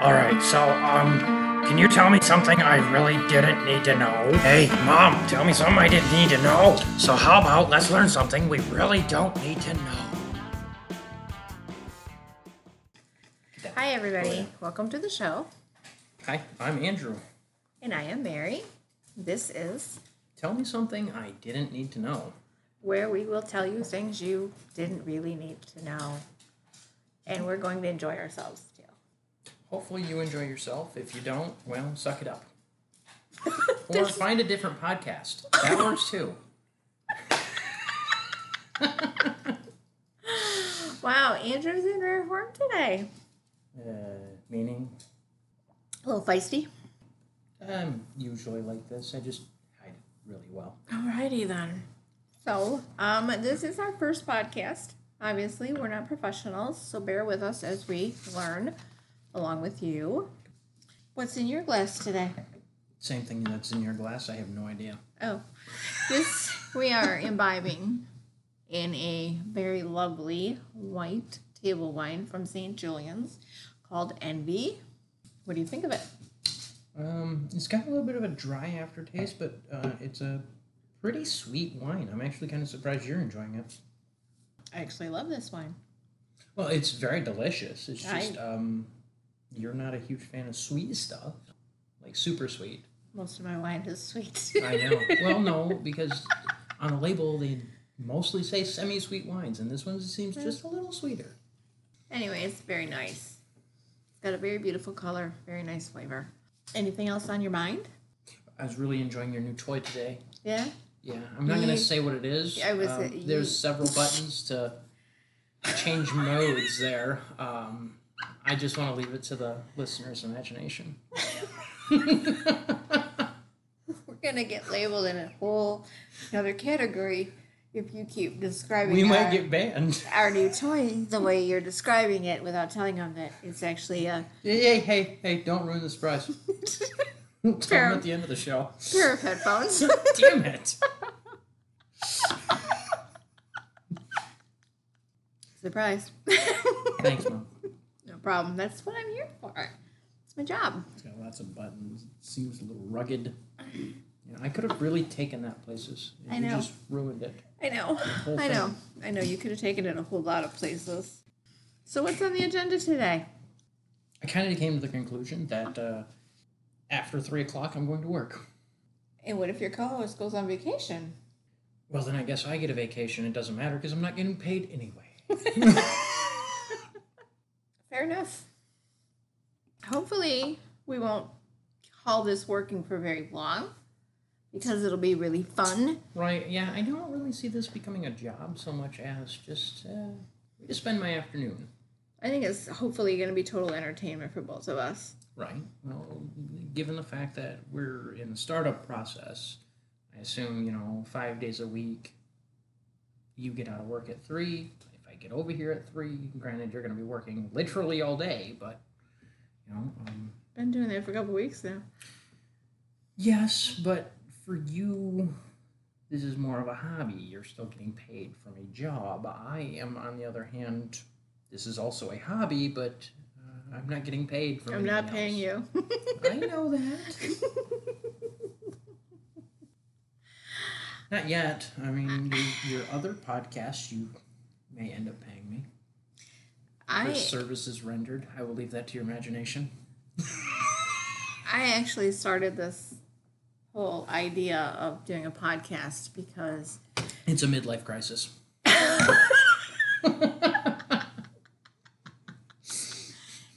All right, so, um, can you tell me something I really didn't need to know? Hey, Mom, tell me something I didn't need to know. So, how about let's learn something we really don't need to know? Hi, everybody. Welcome to the show. Hi, I'm Andrew. And I am Mary. This is Tell me something I didn't need to know. where we will tell you things you didn't really need to know. And we're going to enjoy ourselves. Hopefully, you enjoy yourself. If you don't, well, suck it up. or find a different podcast. That works too. Wow, Andrew's in rare form today. Uh, meaning, A little feisty. I'm usually like this. I just hide it really well. Alrighty then. So, um, this is our first podcast. Obviously, we're not professionals, so bear with us as we learn along with you. What's in your glass today? Same thing that's in your glass. I have no idea. Oh, this we are imbibing in a very lovely white table wine from St. Julian's called Envy. What do you think of it? Um, it's got a little bit of a dry aftertaste, but uh, it's a pretty sweet wine. I'm actually kind of surprised you're enjoying it. I actually love this wine. Well, it's very delicious. It's I- just um, you're not a huge fan of sweet stuff, like super sweet. Most of my wine is sweet. I know. well, no, because on the label they mostly say semi-sweet wines, and this one seems just a little sweeter. anyway, it's very nice. It's got a very beautiful color, very nice flavor. Anything else on your mind? I was really enjoying your new toy today. Yeah? Yeah, I'm not gonna say what it is. I was, Um, there's several buttons to change modes there. Um, I just want to leave it to the listener's imagination. We're gonna get labeled in a whole another category if you keep describing we might our- get banned. our new toy the way you're describing it without telling them that it's actually a Hey, hey, hey, hey! Don't ruin the surprise. Tell them at the end of the show. pair of headphones. Damn it! Surprise. Thanks, mom. Problem. That's what I'm here for. It's my job. It's got lots of buttons. It seems a little rugged. You know, I could have really taken that places. I You know. just ruined it. I know. I know. I know. You could have taken it a whole lot of places. So what's on the agenda today? I kind of came to the conclusion that uh, after three o'clock, I'm going to work. And what if your co-host goes on vacation? Well, then I guess I get a vacation. It doesn't matter because I'm not getting paid anyway. Fair enough. Hopefully, we won't call this working for very long because it'll be really fun. right? Yeah, I don't really see this becoming a job so much as just uh, to spend my afternoon. I think it's hopefully going to be total entertainment for both of us. Right. Well, given the fact that we're in the startup process, I assume you know five days a week. You get out of work at three. Get over here at three, granted you're going to be working literally all day, but you know. Um, Been doing that for a couple weeks now. Yes, but for you, this is more of a hobby. You're still getting paid from a job. I am, on the other hand, this is also a hobby, but uh, I'm not getting paid from. I'm not anything paying else. you. I know that. Not yet. I mean, your, your other podcasts, you may end up paying me for I services rendered. I will leave that to your imagination. I actually started this whole idea of doing a podcast because It's a midlife crisis. it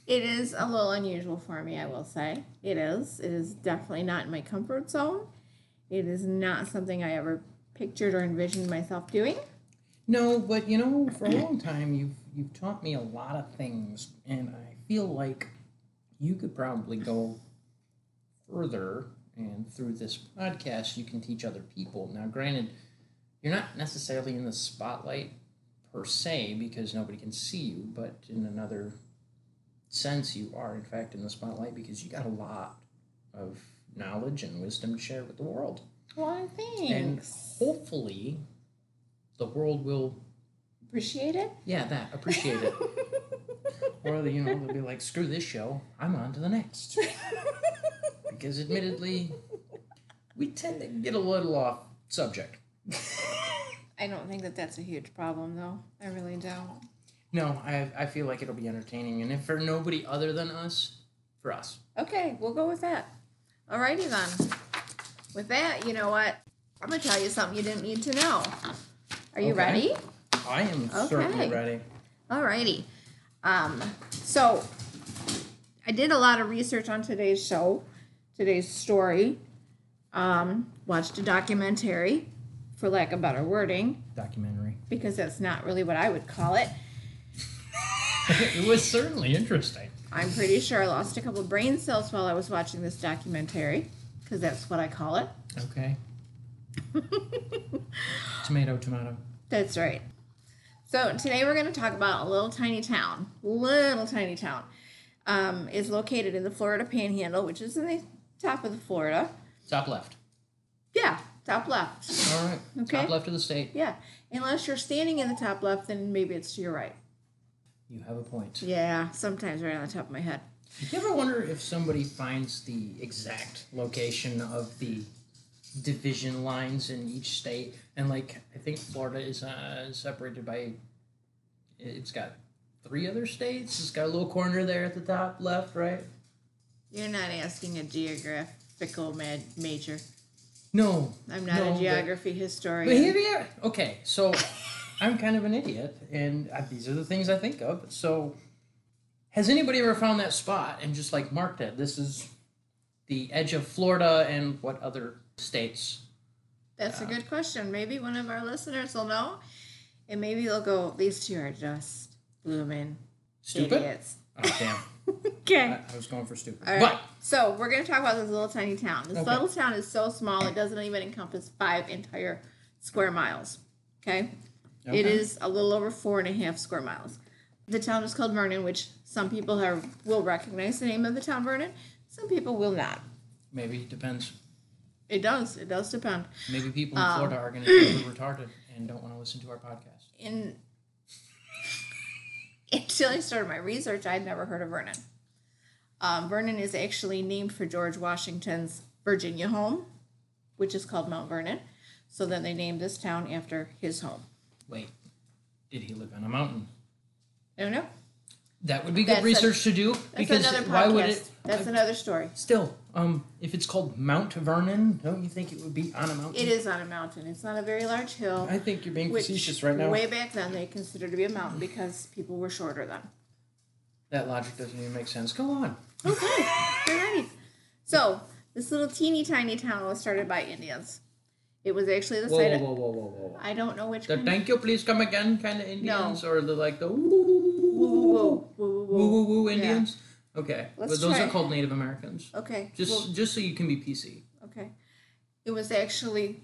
is a little unusual for me, I will say. It is. It is definitely not in my comfort zone. It is not something I ever pictured or envisioned myself doing. No, but you know, for a long time you've you've taught me a lot of things, and I feel like you could probably go further. And through this podcast, you can teach other people. Now, granted, you're not necessarily in the spotlight per se because nobody can see you, but in another sense, you are in fact in the spotlight because you got a lot of knowledge and wisdom to share with the world. Well, And hopefully, the world will Appreciate it. yeah, that. Appreciate it. or you know they'll be like, "Screw this show, I'm on to the next." because admittedly, we tend to get a little off subject. I don't think that that's a huge problem, though. I really don't. No, I I feel like it'll be entertaining, and if for nobody other than us, for us. Okay, we'll go with that. Alrighty then. With that, you know what? I'm gonna tell you something you didn't need to know. Are you Okay. ready? I am Okay. certainly ready. Alrighty. Um, so I did a lot of research on today's show, today's story. Um, watched a documentary, for lack of better wording, Documentary. because that's not really what I would call it. it was certainly interesting. I'm pretty sure I lost a couple brain cells while I was watching this documentary, because that's what I call it. Okay. Tomato, tomato. That's right. So today we're going to talk about a little tiny town. Little tiny town. Um, is located in the Florida Panhandle, which is in the top of the Florida. Top left. Yeah, top left. All right. Okay. Top left of the state. Yeah, unless you're standing in the top left, then maybe it's to your right. You have a point. Yeah, sometimes right on the top of my head. You ever wonder if somebody finds the exact location of the division lines in each state? And like, I think Florida is uh, separated by. It's got three other states. It's got a little corner there at the top left, right? You're not asking a geographical ma- major. No. I'm not no, a geography But historian. here we are. Okay, so I'm kind of an idiot, and uh, these are the things I think of. So, has anybody ever found that spot and just like marked it? This is the edge of Florida, and what other states? That's a good question. Maybe one of our listeners will know, and maybe they'll go, "These two are just blooming Stupid. idiots." Oh damn! Okay. I, I was going for stupid. All right. But So we're gonna talk about this little tiny town. This Okay. little town is so small it doesn't even encompass five entire square miles. Okay? It Okay. is a little over four and a half square miles. The town is called Vernon, which some people have, will recognize the name of the town Vernon. Some people will not. maybe it depends. It does. It does depend. Maybe people in Um, Florida are going to be retarded and don't want to listen to our podcast. In until I started my research, I had never heard of Vernon. Um, Vernon is actually named for George Washington's Virginia home, which is called Mount Vernon. So then they named this town after his home. Wait, did he live on a mountain? I don't know. That would be good That's a- research to do That's because another podcast. why would it? That's another story. Still, um, if it's called Mount Vernon, don't you think it would be on a mountain? It is on a mountain. It's not a very large hill. I think you're being Which facetious right now. way back then they considered to be a mountain because people were shorter then. That logic doesn't even make sense. Go on. Okay, you're. So this little teeny tiny town was started by Indians. It was actually the Whoa, site. whoa, of, whoa, whoa, whoa, whoa. I don't know which. The kind thank you, please come again kind of Indians, or the like the woo Woo, woo, woo woo, woo, woo woo woo Yeah. Indians? Okay, Let's but those try. are called Native Americans. Okay. Just well, just so you can be PC. okay. It was actually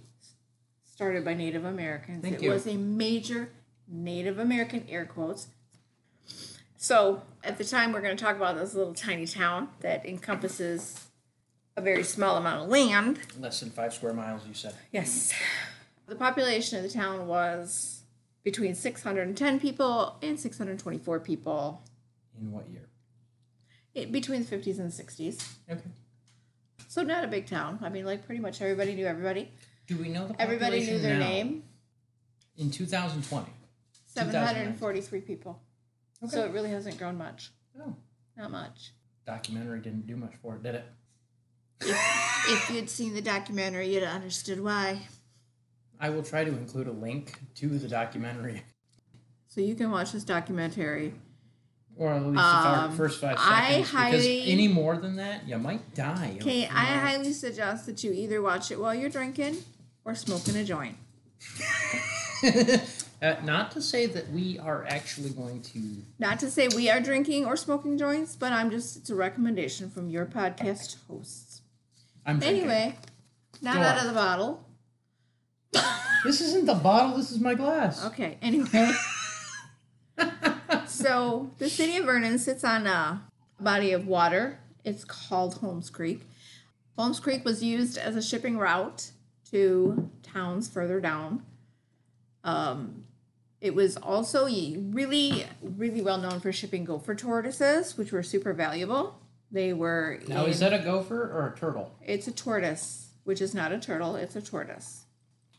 started by Native Americans. Thank it you. was a major Native American air quotes. So at the time, we're going to talk about this little tiny town that encompasses a very small amount of land. Less than five square miles, you said. Yes. The population of the town was between 610 people and 624 people In what year? it, between the 50s and the 60s. Okay. So not a big town. I mean, like pretty much everybody knew everybody. Do we know the Everybody knew their now? name. in 2020? 743 people. Okay. So it really hasn't grown much. Oh, Not much. documentary didn't do much for it, did it? If, if you'd seen the documentary, you'd have understood why. I will try to include a link to the documentary, So you can watch this documentary. or at least the Um, first five I seconds. because highly- any more than that, you might die. Okay, I highly suggest that you either watch it while you're drinking or smoking a joint. uh, not to say that we are actually going to. Not to say we are drinking or smoking joints, but I'm just, it's a recommendation from your podcast hosts. I'm drinking. Anyway, not Go out on. of the bottle. This isn't the bottle. This is my glass. Okay, anyway. so the city of Vernon sits on a body of water. It's called Holmes Creek. Holmes Creek was used as a shipping route to towns further down. Um, It was also really, really well known for shipping gopher tortoises, which were super valuable. They were. Now, in- is that a gopher or a turtle? It's a tortoise, which is not a turtle, it's a tortoise.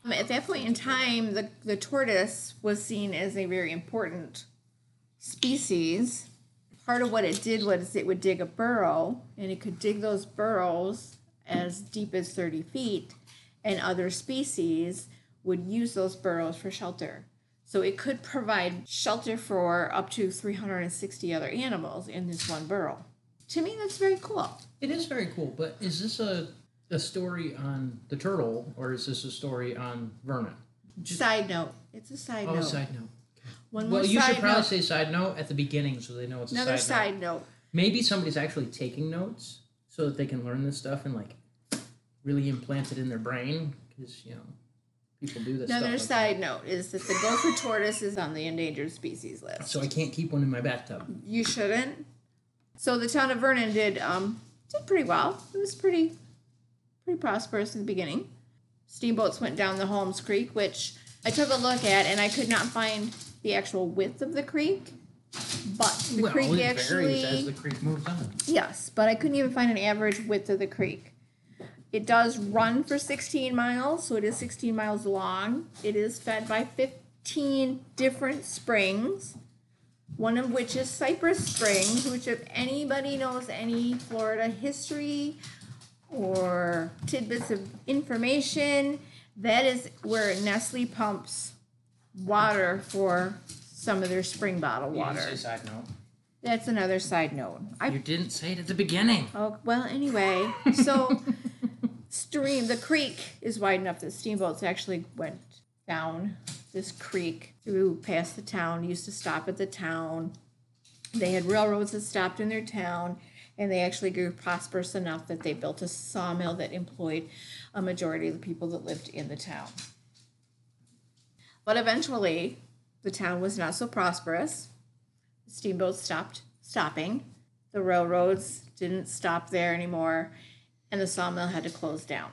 Um, At that point in time, the, the tortoise was seen as a very important species. Part of what it did was it would dig a burrow, and it could dig those burrows as deep as 30 feet, and other species would use those burrows for shelter. So it could provide shelter for up to 360 other animals in this one burrow. To me, that's very cool. It is very cool, but is this a, a story on the turtle or is this a story on Vernon? Side note. It's a side note. Oh, note. side note. One more Well, you side should probably note. say side note at the beginning so they know it's Another a side, side note. note. Maybe somebody's actually taking notes so that they can learn this stuff and like really implant it in their brain because you know people do this. Another stuff like side note is that the gopher tortoise is on the endangered species list. So I can't keep one in my bathtub. You shouldn't. So the town of Vernon did um did pretty well. It was pretty pretty prosperous in the beginning. Steamboats went down the Holmes Creek, which I took a look at, and I could not find the actual width of the creek. But the well, creek actually as the creek moves on. Yes, but I couldn't even find an average width of the creek. It does run for 16 miles, so it is 16 miles long. It is fed by 15 different springs, one of which is Cypress Springs, which, if anybody knows any Florida history or tidbits of information, that is where Nestle pumps water for some of their spring bottle water. side note. That's another side note. I You didn't say it at the beginning. Oh, well, anyway, so stream, the creek is wide enough that steamboats actually went down this creek through past the town, used to stop at the town. They had railroads that stopped in their town, and they actually grew prosperous enough that they built a sawmill that employed a majority of the people that lived in the town. But eventually, the town was not so prosperous. Steamboats stopped stopping. The railroads didn't stop there anymore, and the sawmill had to close down.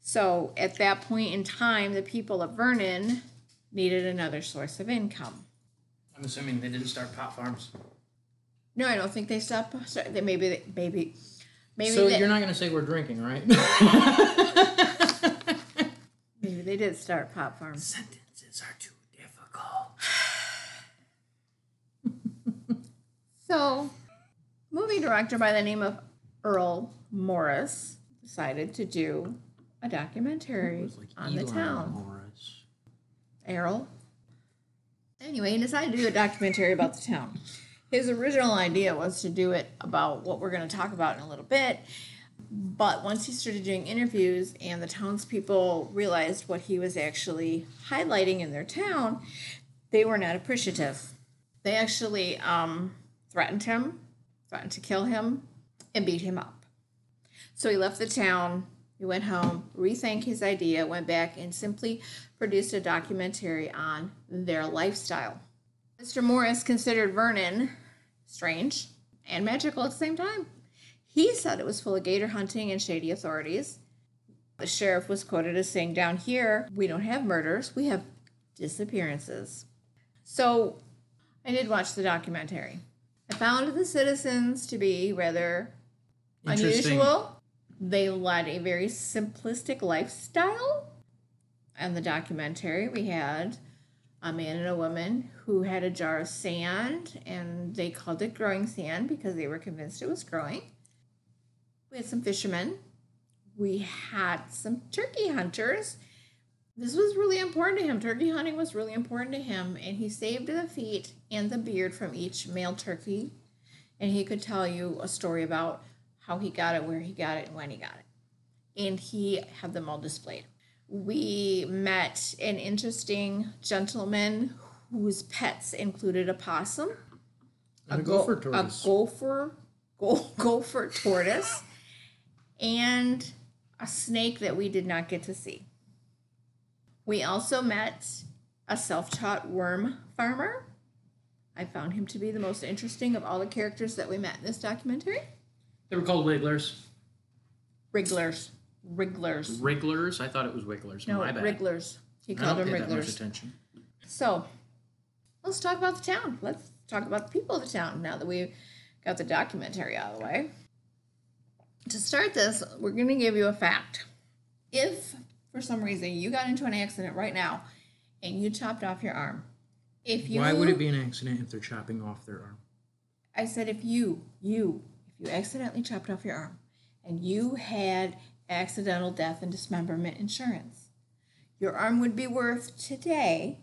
So at that point in time, the people of Vernon needed another source of income. I'm assuming they didn't start pot farms. No, I don't think they stop. Sorry, they maybe they- maybe maybe so they, you're not going to say we're drinking, right? maybe they did start Pop farms. Sentences are too difficult. So, movie director by the name of Earl Morris decided to do a documentary on the town. Morris. Errol. Anyway, he decided to do a documentary about the town. His original idea was to do it about what we're going to talk about in a little bit. But once he started doing interviews and the townspeople realized what he was actually highlighting in their town, they were not appreciative. They actually um, threatened him, threatened to kill him, and beat him up. So he left the town, he went home, rethanked his idea, went back, and simply produced a documentary on their lifestyle. Mr. Morris considered Vernon strange and magical at the same time. He said it was full of gator hunting and shady authorities. The sheriff was quoted as saying, Down here, we don't have murders, we have disappearances. So I did watch the documentary. I found the citizens to be rather unusual. They led a very simplistic lifestyle. And the documentary, we had a man and a woman who had a jar of sand, and they called it growing sand because they were convinced it was growing. We had some fishermen. We had some turkey hunters. This was really important to him. Turkey hunting was really important to him, and he saved the feet and the beard from each male turkey. And he could tell you a story about how he got it, where he got it, and when he got it. And he had them all displayed. We met an interesting gentleman whose pets included a possum, And a go- gopher a tortoise. gopher, go, gopher tortoise, and a snake that we did not get to see. We also met a self taught worm farmer. I found him to be the most interesting of all the characters that we met in this documentary. They were called wigglers. Wrigglers. Wrigglers. Wrigglers? I thought it was wigglers. No, My bad. wrigglers. He I called them pay wrigglers. attention. So, let's talk about the town. Let's talk about the people of the town now that we've got the documentary out of the way. To start this, we're going to give you a fact. If for some reason you got into an accident right now and you chopped off your arm, if you Why would it be an accident if they're chopping off their arm? I said if you, you, if you accidentally chopped off your arm and you had accidental death and dismemberment insurance, your arm would be worth today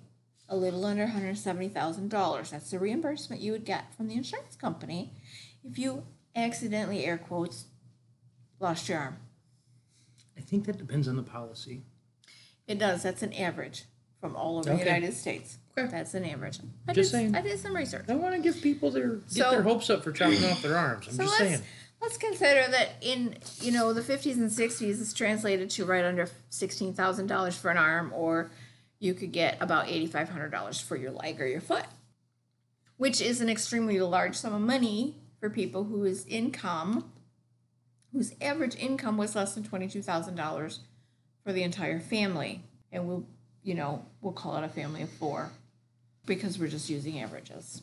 a little under $170,000. That's the reimbursement you would get from the insurance company if you accidentally, air quotes, lost your arm. I think that depends on the policy. It does. That's an average from all over Okay. the United States. Okay. That's an average. I Just did, saying. I did some research. I want to give people their get So- their hopes up for chopping off their arms. I'm So just let's saying. let's consider that in you know the fifties and sixties it's translated to right under sixteen thousand dollars for an arm, or you could get about eighty five hundred dollars for your leg or your foot, which is an extremely large sum of money for people whose income, whose average income was less than twenty two thousand dollars for the entire family, and we'll you know we'll call it a family of four because we're just using averages.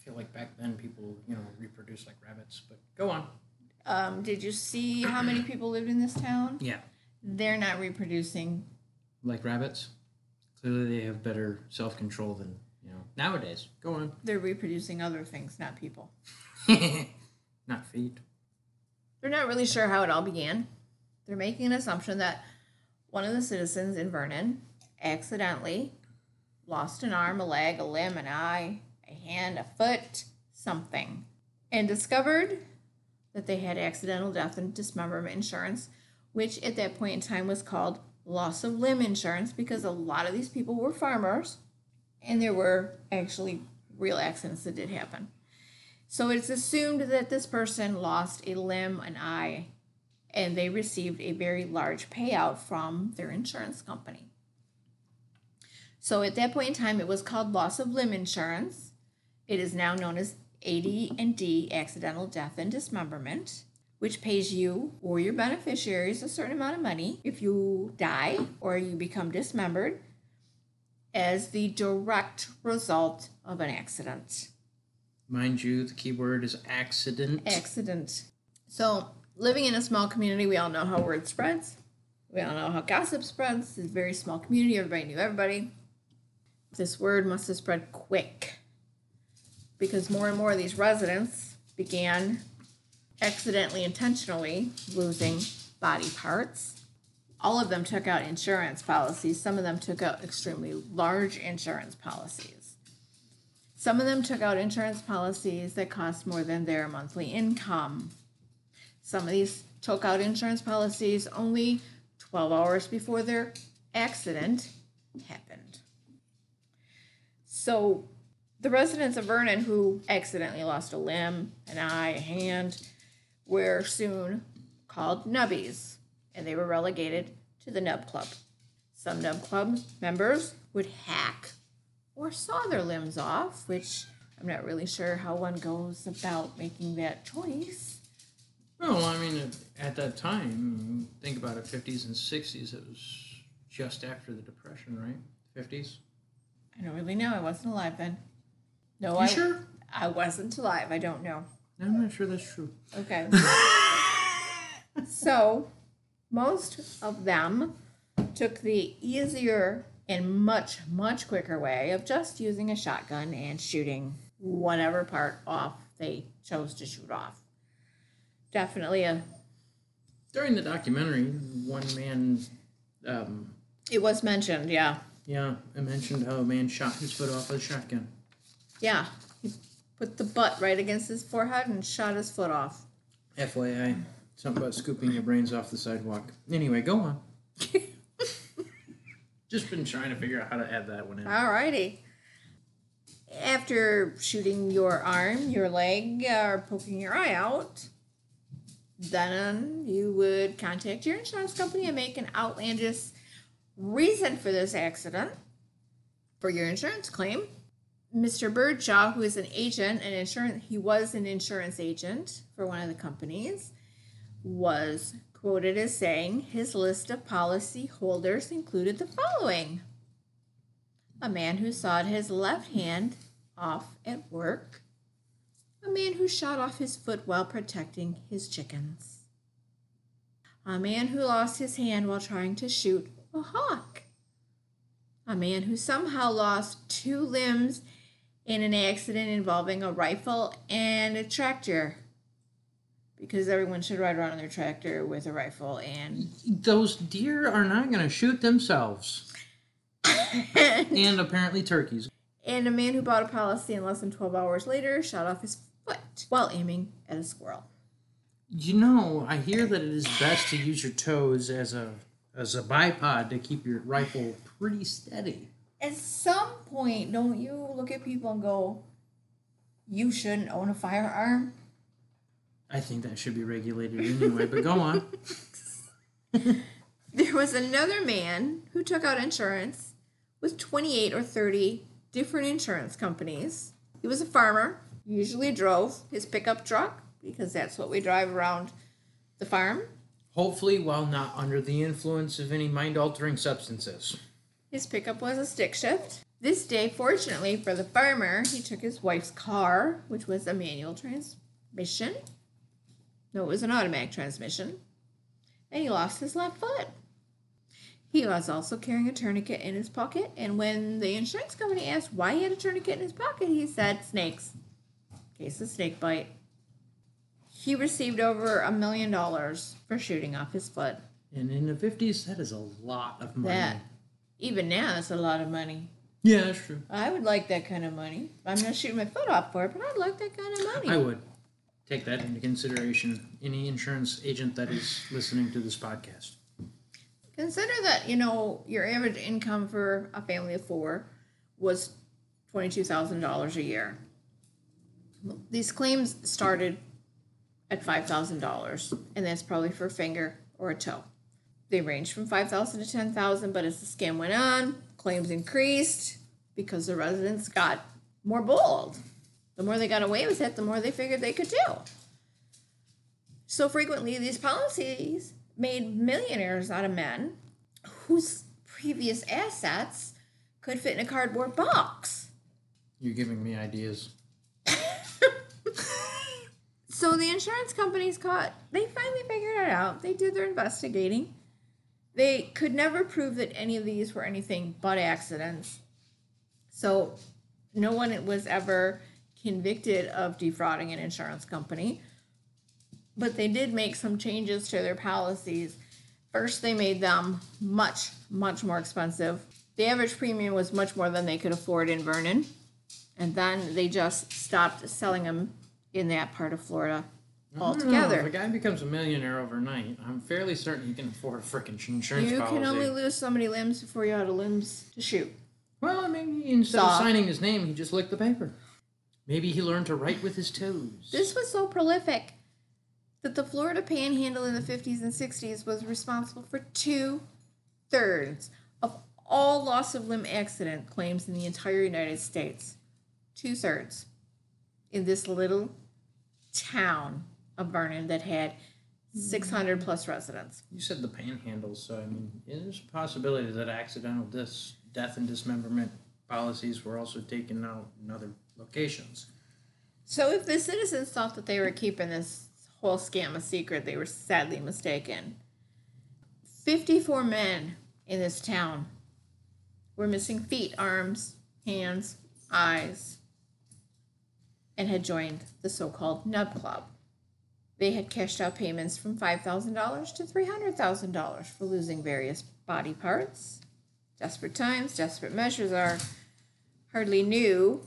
I feel like back then people, you know, reproduce like rabbits. But go on. Um, did you see how many people lived in this town? Yeah, They're not reproducing. like rabbits. Clearly, they have better self control than you know nowadays. Go on. They're reproducing other things, not people. Not feet. They're not really sure how it all began. They're making an assumption that one of the citizens in Vernon accidentally lost an arm, a leg, a limb, an eye, a hand, a foot, something, and discovered that they had accidental death and dismemberment insurance, which at that point in time was called loss of limb insurance because a lot of these people were farmers and there were actually real accidents that did happen. So it's assumed that this person lost a limb, an eye, and they received a very large payout from their insurance company. So at that point in time, it was called loss of limb insurance. It is now known as AD and D, accidental death and dismemberment, which pays you or your beneficiaries a certain amount of money if you die or you become dismembered as the direct result of an accident. Mind you, the key word is accident. accident. So, living in a small community, we all know how word spreads. We all know how gossip spreads. It's a very small community. Everybody knew everybody. This word must have spread quick because more and more of these residents began accidentally, intentionally losing body parts. All of them took out insurance policies. Some of them took out extremely large insurance policies. Some of them took out insurance policies that cost more than their monthly income. Some of these took out insurance policies only 12 hours before their accident happened. So, the residents of Vernon who accidentally lost a limb, an eye, a hand, were soon called nubbies, and they were relegated to the nub club. Some nub club members would hack or saw their limbs off, which I'm not really sure how one goes about making that choice. Well, I mean, at- at that time, think about it, 50s and 60s, it was just after the Depression, right? 50s? I don't really know. I wasn't alive then. No, You I sure? I wasn't alive. I don't know. I'm not sure that's true. Okay. so, most of them took the easier and much much quicker way of just using a shotgun and shooting whatever part off they chose to shoot off. Definitely a During the documentary, one man, um, it was mentioned, yeah. yeah, I mentioned how a man shot his foot off with a shotgun. Yeah. Put the butt right against his forehead and shot his foot off. FYI, something about scooping your brains off the sidewalk. Anyway, go on. Just been trying to figure out how to add that one in. Alrighty. After shooting your arm, your leg, or poking your eye out, then you would contact your insurance company and make an outlandish reason for this accident for your insurance claim. Mr. Birdshaw, who is an agent, an insurance, he was an insurance agent for one of the companies, was quoted as saying his list of policy holders included the following a man who sawed his left hand off at work. A man who shot off his foot while protecting his chickens. A man who lost his hand while trying to shoot a hawk. A man who somehow lost two limbs in an accident involving a rifle and a tractor. Because everyone should ride around on their tractor with a rifle and Those deer are not going to shoot themselves. and apparently turkeys. and a man who bought a policy and less than 12 hours later shot off his foot while aiming at a squirrel. You know, I hear that it is best to use your toes as a as a bipod to keep your rifle pretty steady. At some point, don't you look at people and go, you shouldn't own a firearm? I think that should be regulated anyway, but go on. There was another man who took out insurance with 28 or 30 different insurance companies. He was a farmer, usually drove his pickup truck because that's what we drive around the farm. Hopefully, while not under the influence of any mind altering substances. His pickup was a stick shift. This day, fortunately for the farmer, he took his wife's car, which was a manual transmission. No, it was an automatic transmission. And he lost his left foot. He was also carrying a tourniquet in his pocket, and when the insurance company asked why he had a tourniquet in his pocket, he said snakes. Case of snake bite. He received over a million dollars for shooting off his foot. And in the 50s, that is a lot of money. That, even now, that's a lot of money. Yeah, that's true. I would like that kind of money. I'm not shooting my foot off for it, but I'd like that kind of money. I would take that into consideration. Any insurance agent that is listening to this podcast. Consider that, you know, your average income for a family of four was $22,000 a year. These claims started at $5,000, and that's probably for a finger or a toe. They ranged from 5000 to 10000 but as the scam went on, claims increased because the residents got more bold. The more they got away with it, the more they figured they could do. So frequently, these policies made millionaires out of men whose previous assets could fit in a cardboard box. You're giving me ideas. So the insurance companies caught, they finally figured it out. They did their investigating. They could never prove that any of these were anything but accidents. So no one was ever convicted of defrauding an insurance company. But they did make some changes to their policies. First, they made them much, much more expensive. The average premium was much more than they could afford in Vernon. And then they just stopped selling them in that part of Florida I don't know, altogether. If a guy becomes a millionaire overnight, I'm fairly certain he can afford a freaking insurance You policy. can only lose so many limbs before you're out of limbs to shoot. Well, maybe instead Saw. of signing his name, he just licked the paper. Maybe he learned to write with his toes. This was so prolific that the Florida Panhandle in the 50s and 60s was responsible for two thirds of all loss of limb accident claims in the entire United States. Two thirds in this little town of Vernon that had 600 plus residents. You said the panhandle, so I mean, there's a possibility that accidental dis- death and dismemberment policies were also taken out in other locations. So if the citizens thought that they were keeping this whole scam a secret, they were sadly mistaken. 54 men in this town were missing feet, arms, hands, eyes, and had joined the so called Nub Club. They had cashed out payments from $5,000 to $300,000 for losing various body parts. Desperate times, desperate measures are hardly new,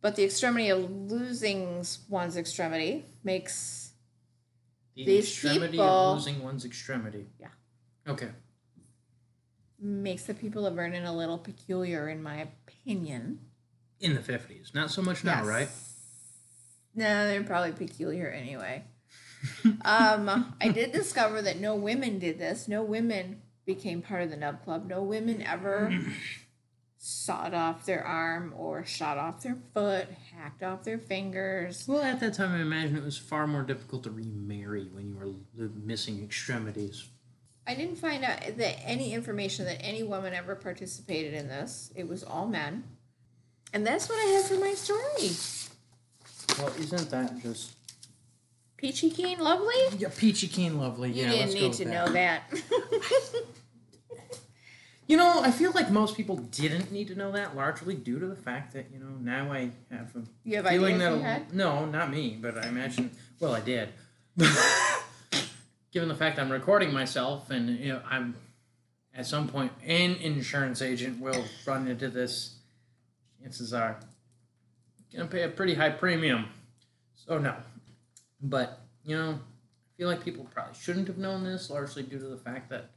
but the extremity of losing one's extremity makes The These extremity people- of losing one's extremity. Yeah. Okay. makes the people of Vernon a little peculiar, in my opinion. In the 50s. Not so much now, Yes. right? No, they're probably peculiar anyway. um, I did discover that no women did this. No women became part of the Nub Club. No women ever sawed off their arm or shot off their foot, hacked off their fingers. Well, at that time, I imagine it was far more difficult to remarry when you were missing extremities. I didn't find out that any information that any woman ever participated in this. It was all men. And that's what I have for my story. Well, isn't that just Peachy keen, lovely. yeah, peachy keen lovely? You yeah, didn't let's go need with to that. know that. You know, I feel like most people didn't need to know that, largely due to the fact that you know now I have a you have feeling ideas that in your head? no, not me, but I imagine. Well, I did. Given the fact I'm recording myself, and you know, I'm at some point an insurance agent will run into this. Chances are gonna pay a pretty high premium. So no, but you know, I feel like people probably shouldn't have known this, largely due to the fact that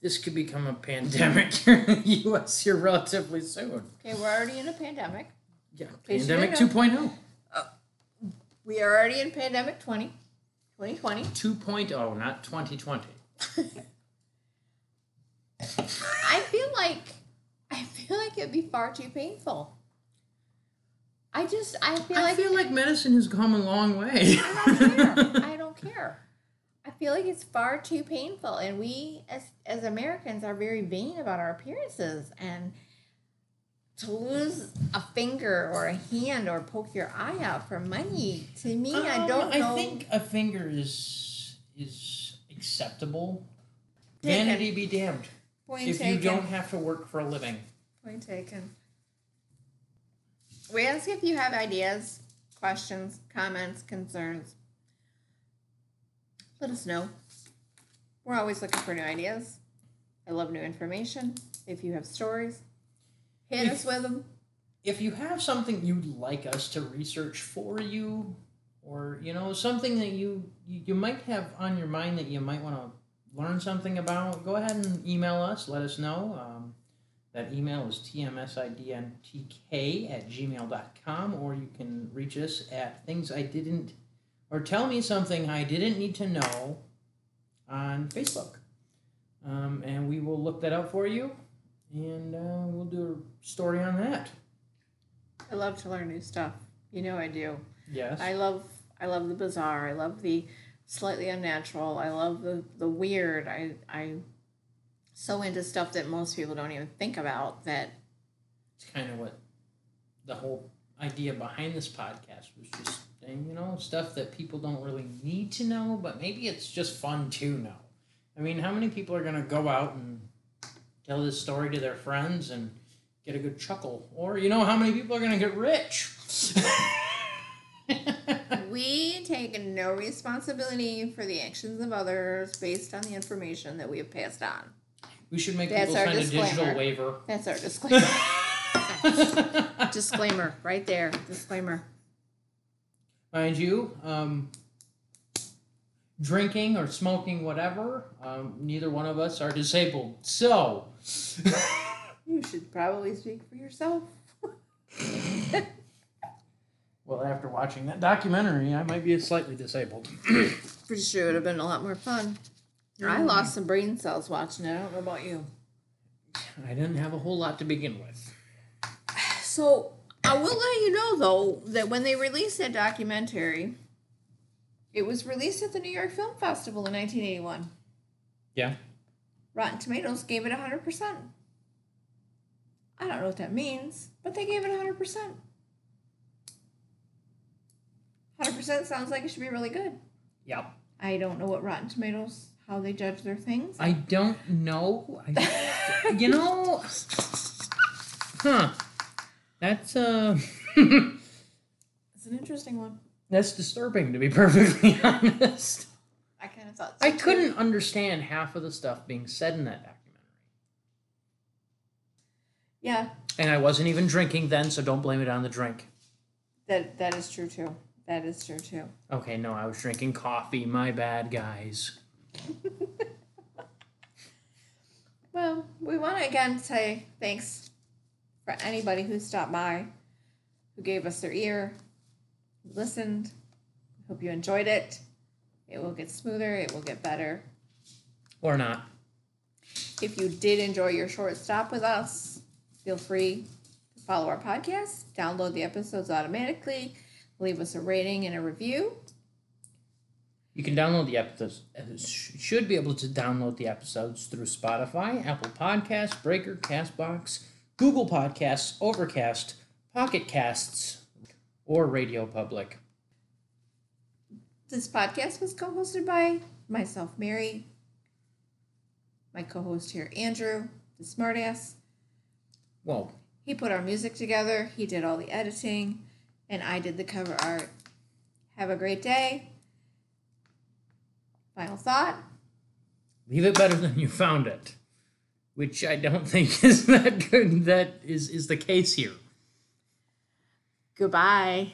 this could become a pandemic here in the U.S. here relatively soon. Okay, we're already in a pandemic. Yeah, pandemic didn't 2.0. Uh, we are already in pandemic 20, 2020. 2.0, not 2020. I feel like I feel like it'd be far too painful. I just I feel I like feel like medicine has come a long way. I don't care. I don't care. I feel like it's far too painful, and we as as Americans are very vain about our appearances, and to lose a finger or a hand or poke your eye out for money to me, I Um, don't know. I think a finger is is acceptable. Taken. Vanity be damned. Point if taken. you don't have to work for a living. Point taken. We ask if you have ideas, questions, comments, concerns. Let us know. We're always looking for new ideas. I love new information. If you have stories, hit If- us with them. If you have something you'd like us to research for you, or you know something that you you, you might have on your mind that you might want to learn something about, go ahead and email us. Let us know. Um, that email is tmsidntk at gmail.com, or you can reach us at things I didn't, or tell me something I didn't need to know on Facebook. Um, and we will look that up for you, and uh, we'll do a story on that. I love to learn new stuff. You know I do. Yes. I love I love the bizarre. I love the slightly unnatural. I love the the weird. I I so into stuff that most people don't even think about that it's kind of what the whole idea behind this podcast was just you know, stuff that people don't really need to know, but maybe it's just fun to know. I mean, how many people are going to go out and tell this story to their friends and get a good chuckle? Or, you know, how many people are going to get rich? We take no responsibility for the actions of others based on the information that we have passed on. We should make That's people our sign a digital waiver. That's our disclaimer. disclaimer, right there. Disclaimer. Mind you, um, drinking or smoking, whatever, um, neither one of us are disabled. So, You should probably speak for yourself. well, after watching that documentary, I might be slightly disabled. Pretty sure it would have been a lot more fun. I lost mm. some brain cells watching it. I don't know about you. I didn't have a whole lot to begin with. So I will let you know though that when they released that documentary, it was released at the New York Film Festival in 1981. Yeah. Rotten Tomatoes gave it 100%. I don't know what that means, but they gave it 100%. 100% sounds like it should be really good. Yep. I don't know what Rotten Tomatoes, how they judge their things. I don't know. I, you know, huh? That's uh, It's an interesting one. that's disturbing to be perfectly honest. I kind of thought so I too. couldn't understand half of the stuff being said in that documentary. Yeah, And I wasn't even drinking then, so don't blame it on the drink. that that is true too. That is true too. Okay, no, I was drinking coffee. My bad, guys. Well, we want to again say thanks for anybody who stopped by, who gave us their ear, listened. Hope you enjoyed it. It will get smoother, it will get better. Or not. If you did enjoy your short stop with us, feel free to follow our podcast, download the episodes automatically, leave us a rating and a review. You can download the episodes. Should be able to download the episodes through Spotify, Apple Podcasts, Breaker, Castbox, Google Podcasts, Overcast, Pocket Casts or Radio Public. This podcast was co hosted by myself, Mary, my co host here, Andrew, the smartass. Well, He put our music together, he did all the editing, and I did the cover art. Have a great day. Final thought. leave it better than you found it, which I don't think is that good. That is is the case here. Goodbye.